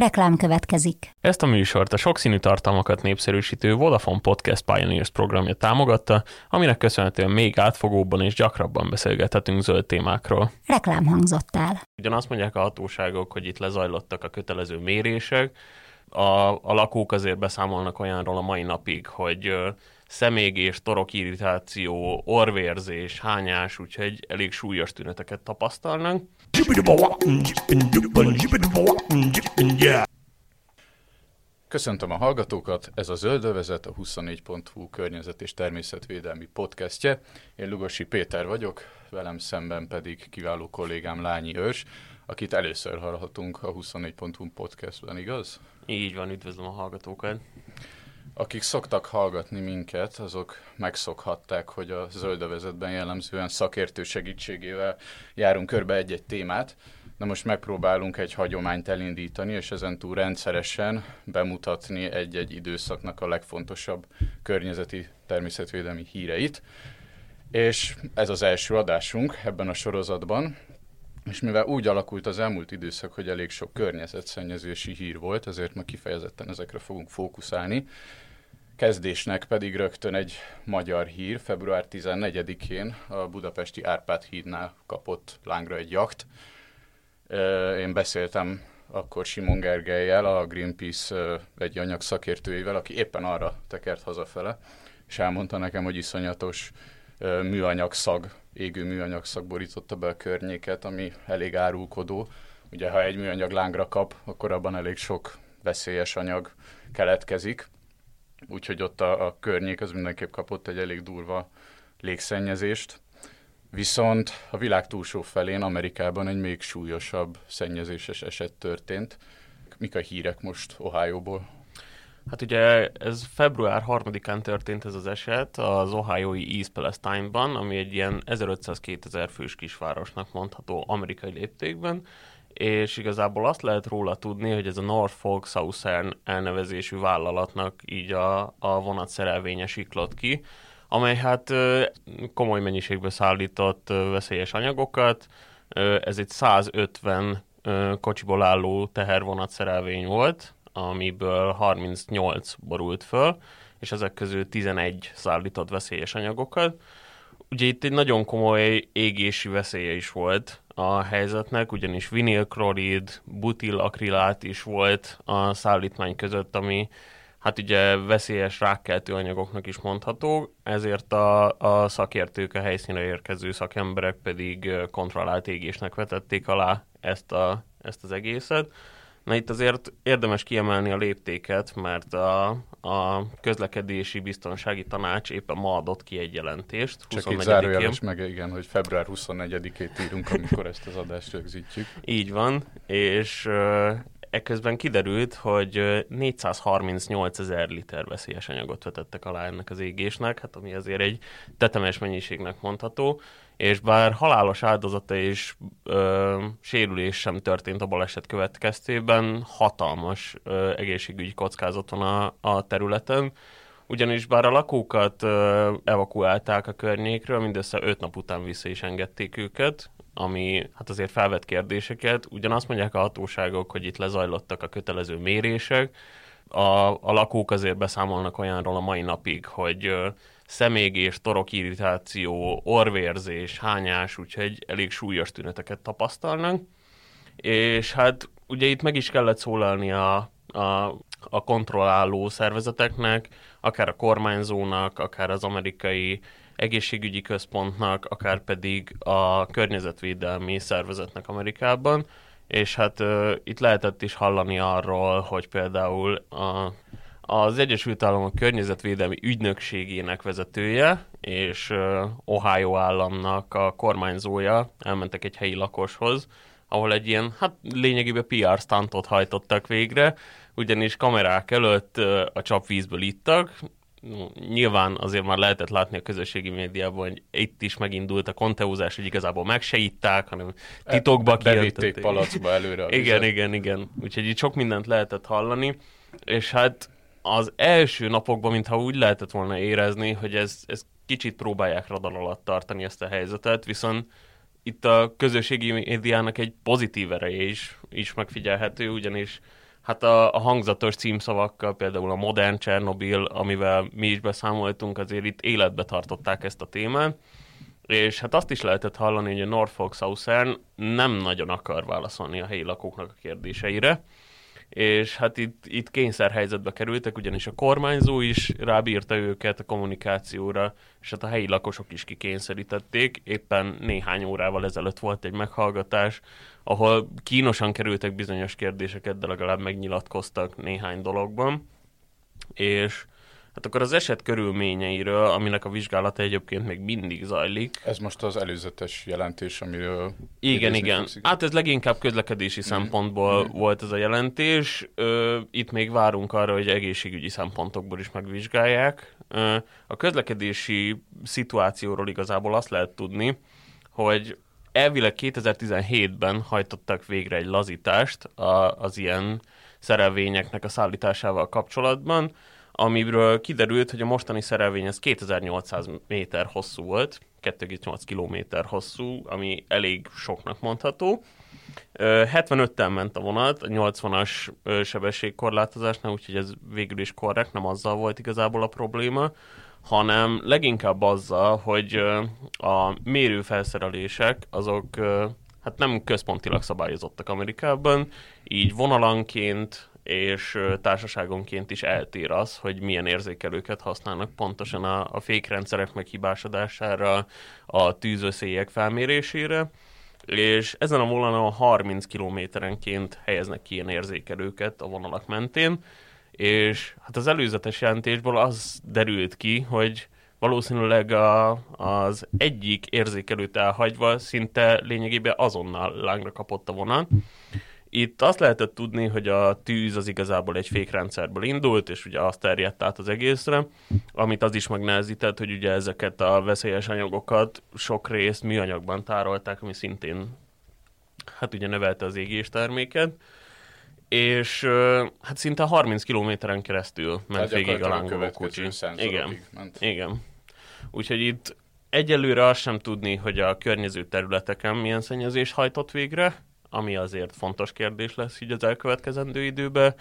Reklám következik. Ezt a műsort a sokszínű tartalmakat népszerűsítő Vodafone Podcast Pioneers programja támogatta, aminek köszönhetően még átfogóbban és gyakrabban beszélgethetünk zöld témákról. Reklám hangzott el. Ugyanazt mondják a hatóságok, hogy itt lezajlottak a kötelező mérések, a, a lakók azért beszámolnak olyanról a mai napig, hogy szemégés, torokirritáció, orvérzés, hányás, úgyhogy elég súlyos tüneteket tapasztalnak. Köszöntöm a hallgatókat, ez a Zöldövezet, a 24.hu környezet és természetvédelmi podcastje. Én Lugosi Péter vagyok, velem szemben pedig kiváló kollégám Lányi Őrs, akit először hallhatunk a 24.hu podcastben, igaz? Így van, üdvözlöm a hallgatókat. Akik szoktak hallgatni minket, azok megszokhatták, hogy a zöldövezetben jellemzően szakértő segítségével járunk körbe egy-egy témát, de most megpróbálunk egy hagyományt elindítani, és ezen túl rendszeresen bemutatni egy-egy időszaknak a legfontosabb környezeti természetvédelmi híreit. És ez az első adásunk ebben a sorozatban, és mivel úgy alakult az elmúlt időszak, hogy elég sok környezetszennyezési hír volt, ezért ma kifejezetten ezekre fogunk fókuszálni. Kezdésnek pedig rögtön egy magyar hír. Február 14-én a budapesti Árpád hídnál kapott lángra egy jakt. Én beszéltem akkor Simon Gergelyel, a Greenpeace egy anyag szakértőjével, aki éppen arra tekert hazafele, és elmondta nekem, hogy iszonyatos műanyag szag, égő műanyag szag borította be a környéket, ami elég árulkodó. Ugye, ha egy műanyag lángra kap, akkor abban elég sok veszélyes anyag keletkezik úgyhogy ott a, a környék az mindenképp kapott egy elég durva légszennyezést. Viszont a világ túlsó felén, Amerikában egy még súlyosabb szennyezéses eset történt. Mik a hírek most Ohio-ból? Hát ugye ez február 3-án történt ez az eset az Ohio-i East Palestine-ban, ami egy ilyen 1500-2000 fős kisvárosnak mondható amerikai léptékben, és igazából azt lehet róla tudni, hogy ez a Norfolk Southern elnevezésű vállalatnak így a, a vonatszerelvénye siklott ki, amely hát komoly mennyiségben szállított veszélyes anyagokat, ez egy 150 kocsiból álló tehervonatszerelvény volt, amiből 38 borult föl, és ezek közül 11 szállított veszélyes anyagokat. Ugye itt egy nagyon komoly égési veszélye is volt a helyzetnek, ugyanis vinilklorid, butilakrilát is volt a szállítmány között, ami hát ugye veszélyes rákkeltő anyagoknak is mondható, ezért a, a szakértők, a helyszínre érkező szakemberek pedig kontrollált égésnek vetették alá ezt, a, ezt az egészet. Na itt azért érdemes kiemelni a léptéket, mert a, a közlekedési biztonsági tanács éppen ma adott ki egy jelentést. Csak itt zárójeles meg, igen, hogy február 24-ét írunk, amikor ezt az adást rögzítjük. Így van, és ekközben kiderült, hogy 438 ezer liter veszélyes anyagot vetettek alá ennek az égésnek, hát ami azért egy tetemes mennyiségnek mondható, és bár halálos áldozata és ö, sérülés sem történt a baleset következtében, hatalmas ö, egészségügyi kockázat van a, a területen, ugyanis bár a lakókat ö, evakuálták a környékről, mindössze öt nap után vissza is engedték őket, ami hát azért felvet kérdéseket. Ugyanazt mondják a hatóságok, hogy itt lezajlottak a kötelező mérések, a, a lakók azért beszámolnak olyanról a mai napig, hogy szemégés, torokirritáció, orvérzés, hányás, úgyhogy elég súlyos tüneteket tapasztalnak. És hát ugye itt meg is kellett szólalni a, a, a kontrolláló szervezeteknek, akár a kormányzónak, akár az amerikai egészségügyi központnak, akár pedig a környezetvédelmi szervezetnek Amerikában, és hát uh, itt lehetett is hallani arról, hogy például a az Egyesült Államok Környezetvédelmi Ügynökségének vezetője és Ohio államnak a kormányzója elmentek egy helyi lakoshoz, ahol egy ilyen, hát lényegében PR stuntot hajtottak végre, ugyanis kamerák előtt a csapvízből ittak, nyilván azért már lehetett látni a közösségi médiában, hogy itt is megindult a konteúzás, hogy igazából meg se itták, hanem titokba kijöttek. palacba előre. igen, igen, igen. Úgyhogy itt sok mindent lehetett hallani, és hát az első napokban, mintha úgy lehetett volna érezni, hogy ez, ez kicsit próbálják radar alatt tartani ezt a helyzetet, viszont itt a közösségi médiának egy pozitív ereje is, is megfigyelhető, ugyanis Hát a, a hangzatos címszavakkal, például a modern Csernobil, amivel mi is beszámoltunk, azért itt életbe tartották ezt a témát, és hát azt is lehetett hallani, hogy a Norfolk Southern nem nagyon akar válaszolni a helyi lakóknak a kérdéseire, és hát itt, itt kényszerhelyzetbe kerültek, ugyanis a kormányzó is rábírta őket a kommunikációra, és hát a helyi lakosok is kikényszerítették. Éppen néhány órával ezelőtt volt egy meghallgatás, ahol kínosan kerültek bizonyos kérdéseket, de legalább megnyilatkoztak néhány dologban. És Hát akkor az eset körülményeiről, aminek a vizsgálata egyébként még mindig zajlik. Ez most az előzetes jelentés, amiről... Igen, igen. Fogsz, Hát ez leginkább közlekedési mm. szempontból mm. volt ez a jelentés. Itt még várunk arra, hogy egészségügyi szempontokból is megvizsgálják. A közlekedési szituációról igazából azt lehet tudni, hogy elvileg 2017-ben hajtottak végre egy lazítást az ilyen szerelvényeknek a szállításával kapcsolatban, amiről kiderült, hogy a mostani szerelvény az 2800 méter hosszú volt, 2,8 kilométer hosszú, ami elég soknak mondható. 75-tel ment a vonat, a 80-as sebességkorlátozásnál, úgyhogy ez végül is korrekt, nem azzal volt igazából a probléma, hanem leginkább azzal, hogy a mérőfelszerelések azok hát nem központilag szabályozottak Amerikában, így vonalanként és társaságonként is eltér az, hogy milyen érzékelőket használnak pontosan a, a fékrendszerek meghibásodására, a tűzösszélyek felmérésére, és ezen a vonalon 30 kilométerenként helyeznek ki ilyen érzékelőket a vonalak mentén, és hát az előzetes jelentésből az derült ki, hogy valószínűleg a, az egyik érzékelőt elhagyva szinte lényegében azonnal lángra kapott a vonal, itt azt lehetett tudni, hogy a tűz az igazából egy fékrendszerből indult, és ugye azt terjedt át az egészre, amit az is megnehezített, hogy ugye ezeket a veszélyes anyagokat sok részt műanyagban tárolták, ami szintén hát ugye növelte az égés terméket, és hát szinte 30 kilométeren keresztül ment végig a lángoló kocsi. Igen, ment. igen. Úgyhogy itt egyelőre azt sem tudni, hogy a környező területeken milyen szennyezés hajtott végre, ami azért fontos kérdés lesz így az elkövetkezendő időben.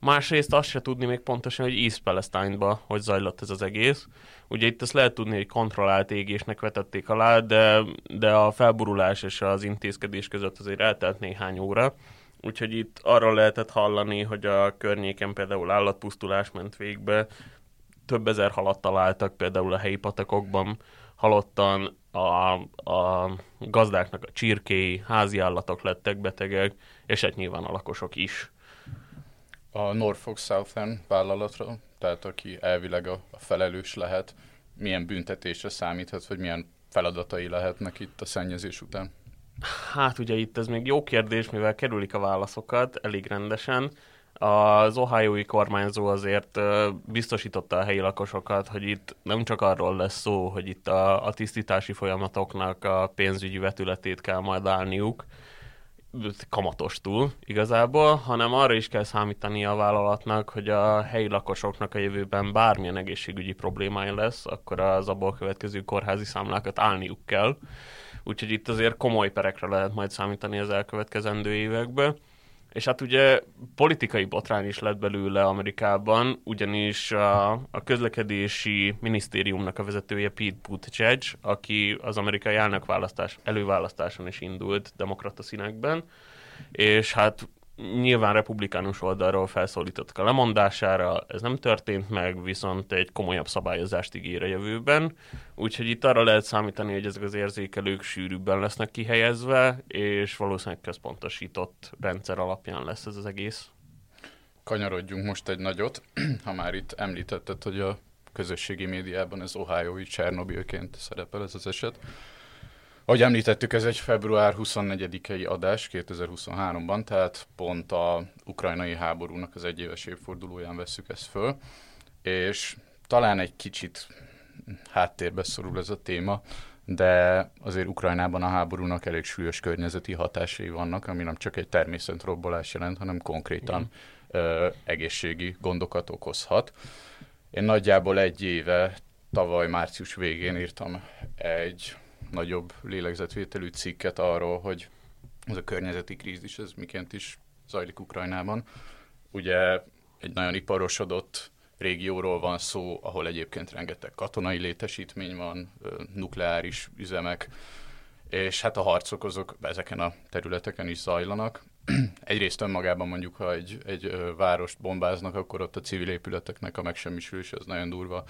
Másrészt azt se tudni még pontosan, hogy East Palestine-ba hogy zajlott ez az egész. Ugye itt azt lehet tudni, hogy kontrollált égésnek vetették alá, de, de a felburulás és az intézkedés között azért eltelt néhány óra. Úgyhogy itt arról lehetett hallani, hogy a környéken például állatpusztulás ment végbe, több ezer halat találtak például a helyi patakokban, halottan a, a gazdáknak a csirkéi, állatok lettek betegek, és hát nyilván a lakosok is. A Norfolk Southern vállalatra, tehát aki elvileg a, a felelős lehet, milyen büntetésre számíthat, vagy milyen feladatai lehetnek itt a szennyezés után? Hát ugye itt ez még jó kérdés, mivel kerülik a válaszokat elég rendesen. Az ohiói kormányzó azért biztosította a helyi lakosokat, hogy itt nem csak arról lesz szó, hogy itt a, a tisztítási folyamatoknak a pénzügyi vetületét kell majd állniuk, kamatostul igazából, hanem arra is kell számítani a vállalatnak, hogy a helyi lakosoknak a jövőben bármilyen egészségügyi problémája lesz, akkor az abból következő kórházi számlákat állniuk kell. Úgyhogy itt azért komoly perekre lehet majd számítani az elkövetkezendő években. És hát ugye politikai botrány is lett belőle Amerikában, ugyanis a, a közlekedési minisztériumnak a vezetője Pete Buttigieg, aki az amerikai elnökválasztás előválasztáson is indult demokrata színekben, és hát nyilván republikánus oldalról felszólítottak a lemondására, ez nem történt meg, viszont egy komolyabb szabályozást ígér a jövőben, úgyhogy itt arra lehet számítani, hogy ezek az érzékelők sűrűbben lesznek kihelyezve, és valószínűleg központosított rendszer alapján lesz ez az egész. Kanyarodjunk most egy nagyot, ha már itt említetted, hogy a közösségi médiában ez Ohio-i Csernobilként szerepel ez az eset. Ahogy említettük, ez egy február 24-i adás 2023-ban, tehát pont a ukrajnai háborúnak az egyéves évfordulóján veszük ezt föl, és talán egy kicsit háttérbe szorul ez a téma, de azért Ukrajnában a háborúnak elég súlyos környezeti hatásai vannak, ami nem csak egy természetrobbolás jelent, hanem konkrétan ö, egészségi gondokat okozhat. Én nagyjából egy éve, tavaly március végén írtam egy nagyobb lélegzetvételű cikket arról, hogy ez a környezeti krízis, ez miként is zajlik Ukrajnában. ugye egy nagyon iparosodott régióról van szó, ahol egyébként rengeteg katonai létesítmény van, nukleáris üzemek, és hát a harcok azok ezeken a területeken is zajlanak. Egyrészt önmagában mondjuk, ha egy, egy várost bombáznak, akkor ott a civil épületeknek a megsemmisülés az nagyon durva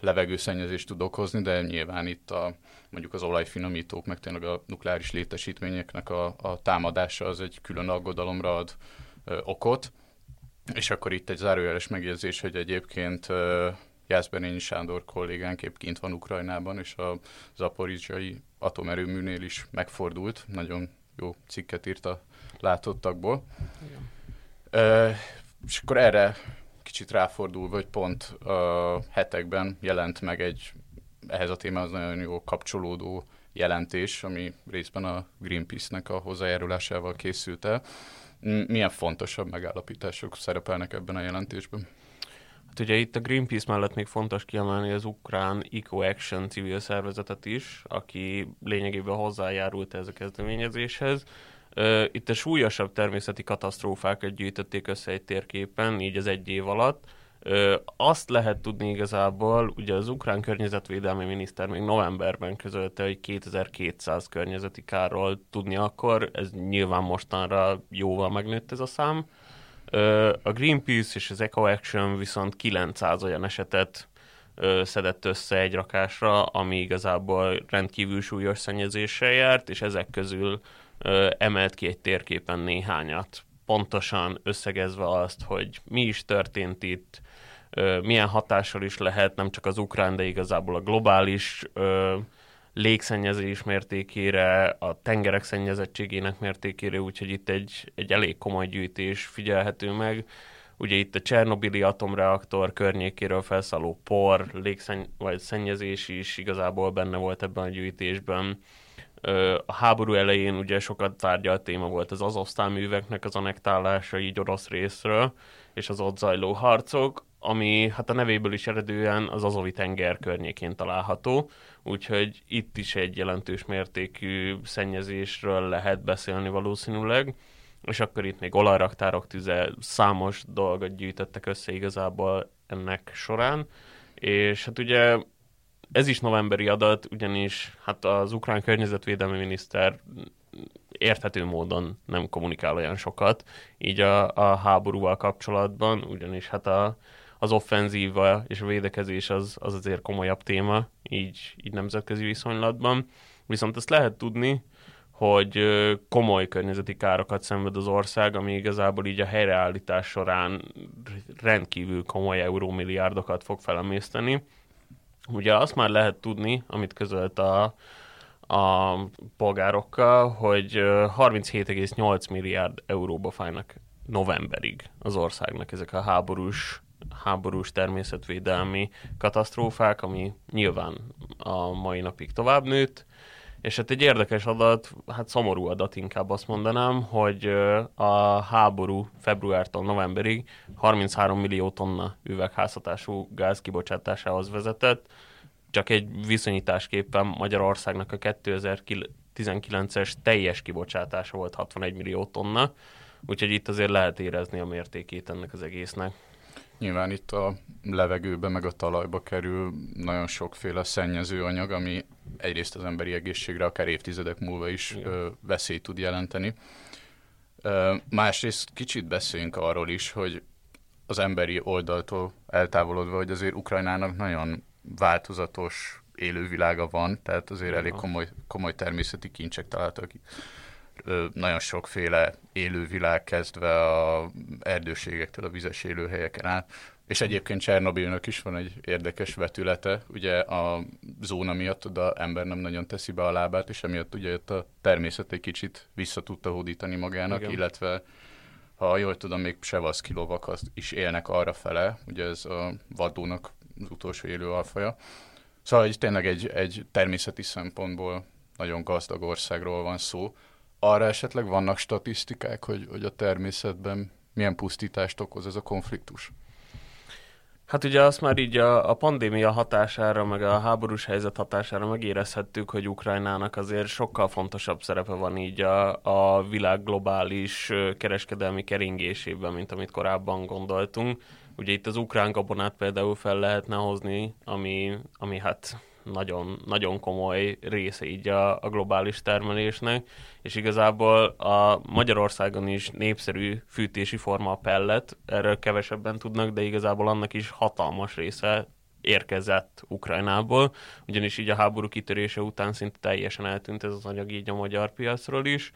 levegőszennyezést tud okozni, de nyilván itt a, mondjuk az olajfinomítók, meg tényleg a nukleáris létesítményeknek a, a támadása az egy külön aggodalomra ad okot. És akkor itt egy zárójeles megjegyzés, hogy egyébként Jászberényi Sándor kollégánk épp kint van Ukrajnában, és a zaporizsai atomerőműnél is megfordult. Nagyon jó cikket írt a látottakból. Ö, és akkor erre kicsit ráfordul, hogy pont a hetekben jelent meg egy ehhez a témához nagyon jó kapcsolódó jelentés, ami részben a Greenpeace-nek a hozzájárulásával készült el. Milyen fontosabb megállapítások szerepelnek ebben a jelentésben? Hát ugye itt a Greenpeace mellett még fontos kiemelni az ukrán Eco Action civil szervezetet is, aki lényegében hozzájárult ez a kezdeményezéshez. Itt a súlyosabb természeti katasztrófákat gyűjtötték össze egy térképen, így az egy év alatt. Azt lehet tudni igazából, ugye az ukrán környezetvédelmi miniszter még novemberben közölte, hogy 2200 környezeti kárról tudni akkor, ez nyilván mostanra jóval megnőtt ez a szám. A Greenpeace és az Eco Action viszont 900 olyan esetet szedett össze egy rakásra, ami igazából rendkívül súlyos szennyezéssel járt, és ezek közül emelt ki egy térképen néhányat, pontosan összegezve azt, hogy mi is történt itt, milyen hatással is lehet nem csak az ukrán, de igazából a globális légszennyezés mértékére, a tengerek szennyezettségének mértékére, úgyhogy itt egy, egy elég komoly gyűjtés figyelhető meg. Ugye itt a Csernobili atomreaktor környékéről felszálló por, légszenny- vagy szennyezés is igazából benne volt ebben a gyűjtésben a háború elején ugye sokat tárgyalt téma volt az Azovsztán műveknek az anektálása így orosz részről, és az ott zajló harcok, ami hát a nevéből is eredően az Azovi tenger környékén található, úgyhogy itt is egy jelentős mértékű szennyezésről lehet beszélni valószínűleg, és akkor itt még olajraktárok tüze, számos dolgot gyűjtöttek össze igazából ennek során, és hát ugye ez is novemberi adat, ugyanis hát az ukrán környezetvédelmi miniszter érthető módon nem kommunikál olyan sokat, így a, a háborúval kapcsolatban, ugyanis hát a, az offenzíva és a védekezés az, az azért komolyabb téma, így, így nemzetközi viszonylatban. Viszont azt lehet tudni, hogy komoly környezeti károkat szenved az ország, ami igazából így a helyreállítás során rendkívül komoly eurómilliárdokat fog felemészteni, Ugye azt már lehet tudni, amit közölt a, a polgárokkal, hogy 37,8 milliárd euróba fájnak novemberig az országnak ezek a háborús, háborús természetvédelmi katasztrófák, ami nyilván a mai napig tovább nőtt, és hát egy érdekes adat, hát szomorú adat inkább azt mondanám, hogy a háború februártól novemberig 33 millió tonna üvegházhatású gáz kibocsátásához vezetett. Csak egy viszonyításképpen Magyarországnak a 2019-es teljes kibocsátása volt 61 millió tonna, úgyhogy itt azért lehet érezni a mértékét ennek az egésznek. Nyilván itt a levegőbe meg a talajba kerül nagyon sokféle szennyező anyag, ami egyrészt az emberi egészségre akár évtizedek múlva is ö, veszélyt tud jelenteni. Ö, másrészt kicsit beszéljünk arról is, hogy az emberi oldaltól eltávolodva, hogy azért Ukrajnának nagyon változatos élővilága van, tehát azért elég komoly, komoly természeti kincsek találtak nagyon sokféle élővilág kezdve a erdőségektől a vizes élőhelyeken át. És egyébként Csernobilnak is van egy érdekes vetülete, ugye a zóna miatt oda ember nem nagyon teszi be a lábát, és emiatt ugye ott a természet egy kicsit vissza tudta hódítani magának, Igen. illetve ha jól tudom, még Sevaszki lovak az is élnek arra fele, ugye ez a vadónak az utolsó élő alfaja. Szóval hogy tényleg egy, egy természeti szempontból nagyon gazdag országról van szó, arra esetleg vannak statisztikák, hogy, hogy a természetben milyen pusztítást okoz ez a konfliktus? Hát ugye azt már így a, a pandémia hatására, meg a háborús helyzet hatására megérezhettük, hogy Ukrajnának azért sokkal fontosabb szerepe van így a, a világ globális kereskedelmi keringésében, mint amit korábban gondoltunk. Ugye itt az ukrán gabonát például fel lehetne hozni, ami, ami hát nagyon, nagyon komoly része így a, a globális termelésnek, és igazából a Magyarországon is népszerű fűtési forma a pellet, erről kevesebben tudnak, de igazából annak is hatalmas része érkezett Ukrajnából, ugyanis így a háború kitörése után szinte teljesen eltűnt ez az anyag így a magyar piacról is.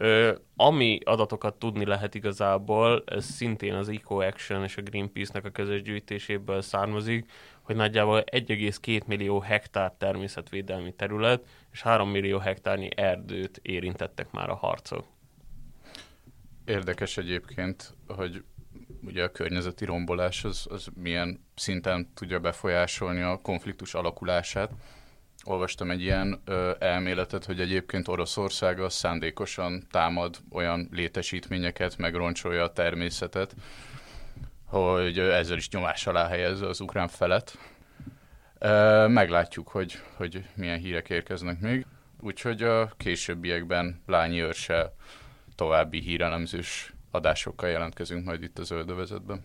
Ö, ami adatokat tudni lehet igazából, ez szintén az Eco Action és a Greenpeace-nek a közös gyűjtéséből származik, hogy nagyjából 1,2 millió hektár természetvédelmi terület és 3 millió hektárnyi erdőt érintettek már a harcok. Érdekes egyébként, hogy ugye a környezeti rombolás az, az milyen szinten tudja befolyásolni a konfliktus alakulását. Olvastam egy ilyen ö, elméletet, hogy egyébként Oroszország az szándékosan támad olyan létesítményeket, megroncsolja a természetet, hogy ezzel is nyomás alá helyezze az ukrán felet. Meglátjuk, hogy, hogy milyen hírek érkeznek még. Úgyhogy a későbbiekben Lányi Őrse további hírelemzős adásokkal jelentkezünk majd itt az öldövezetben.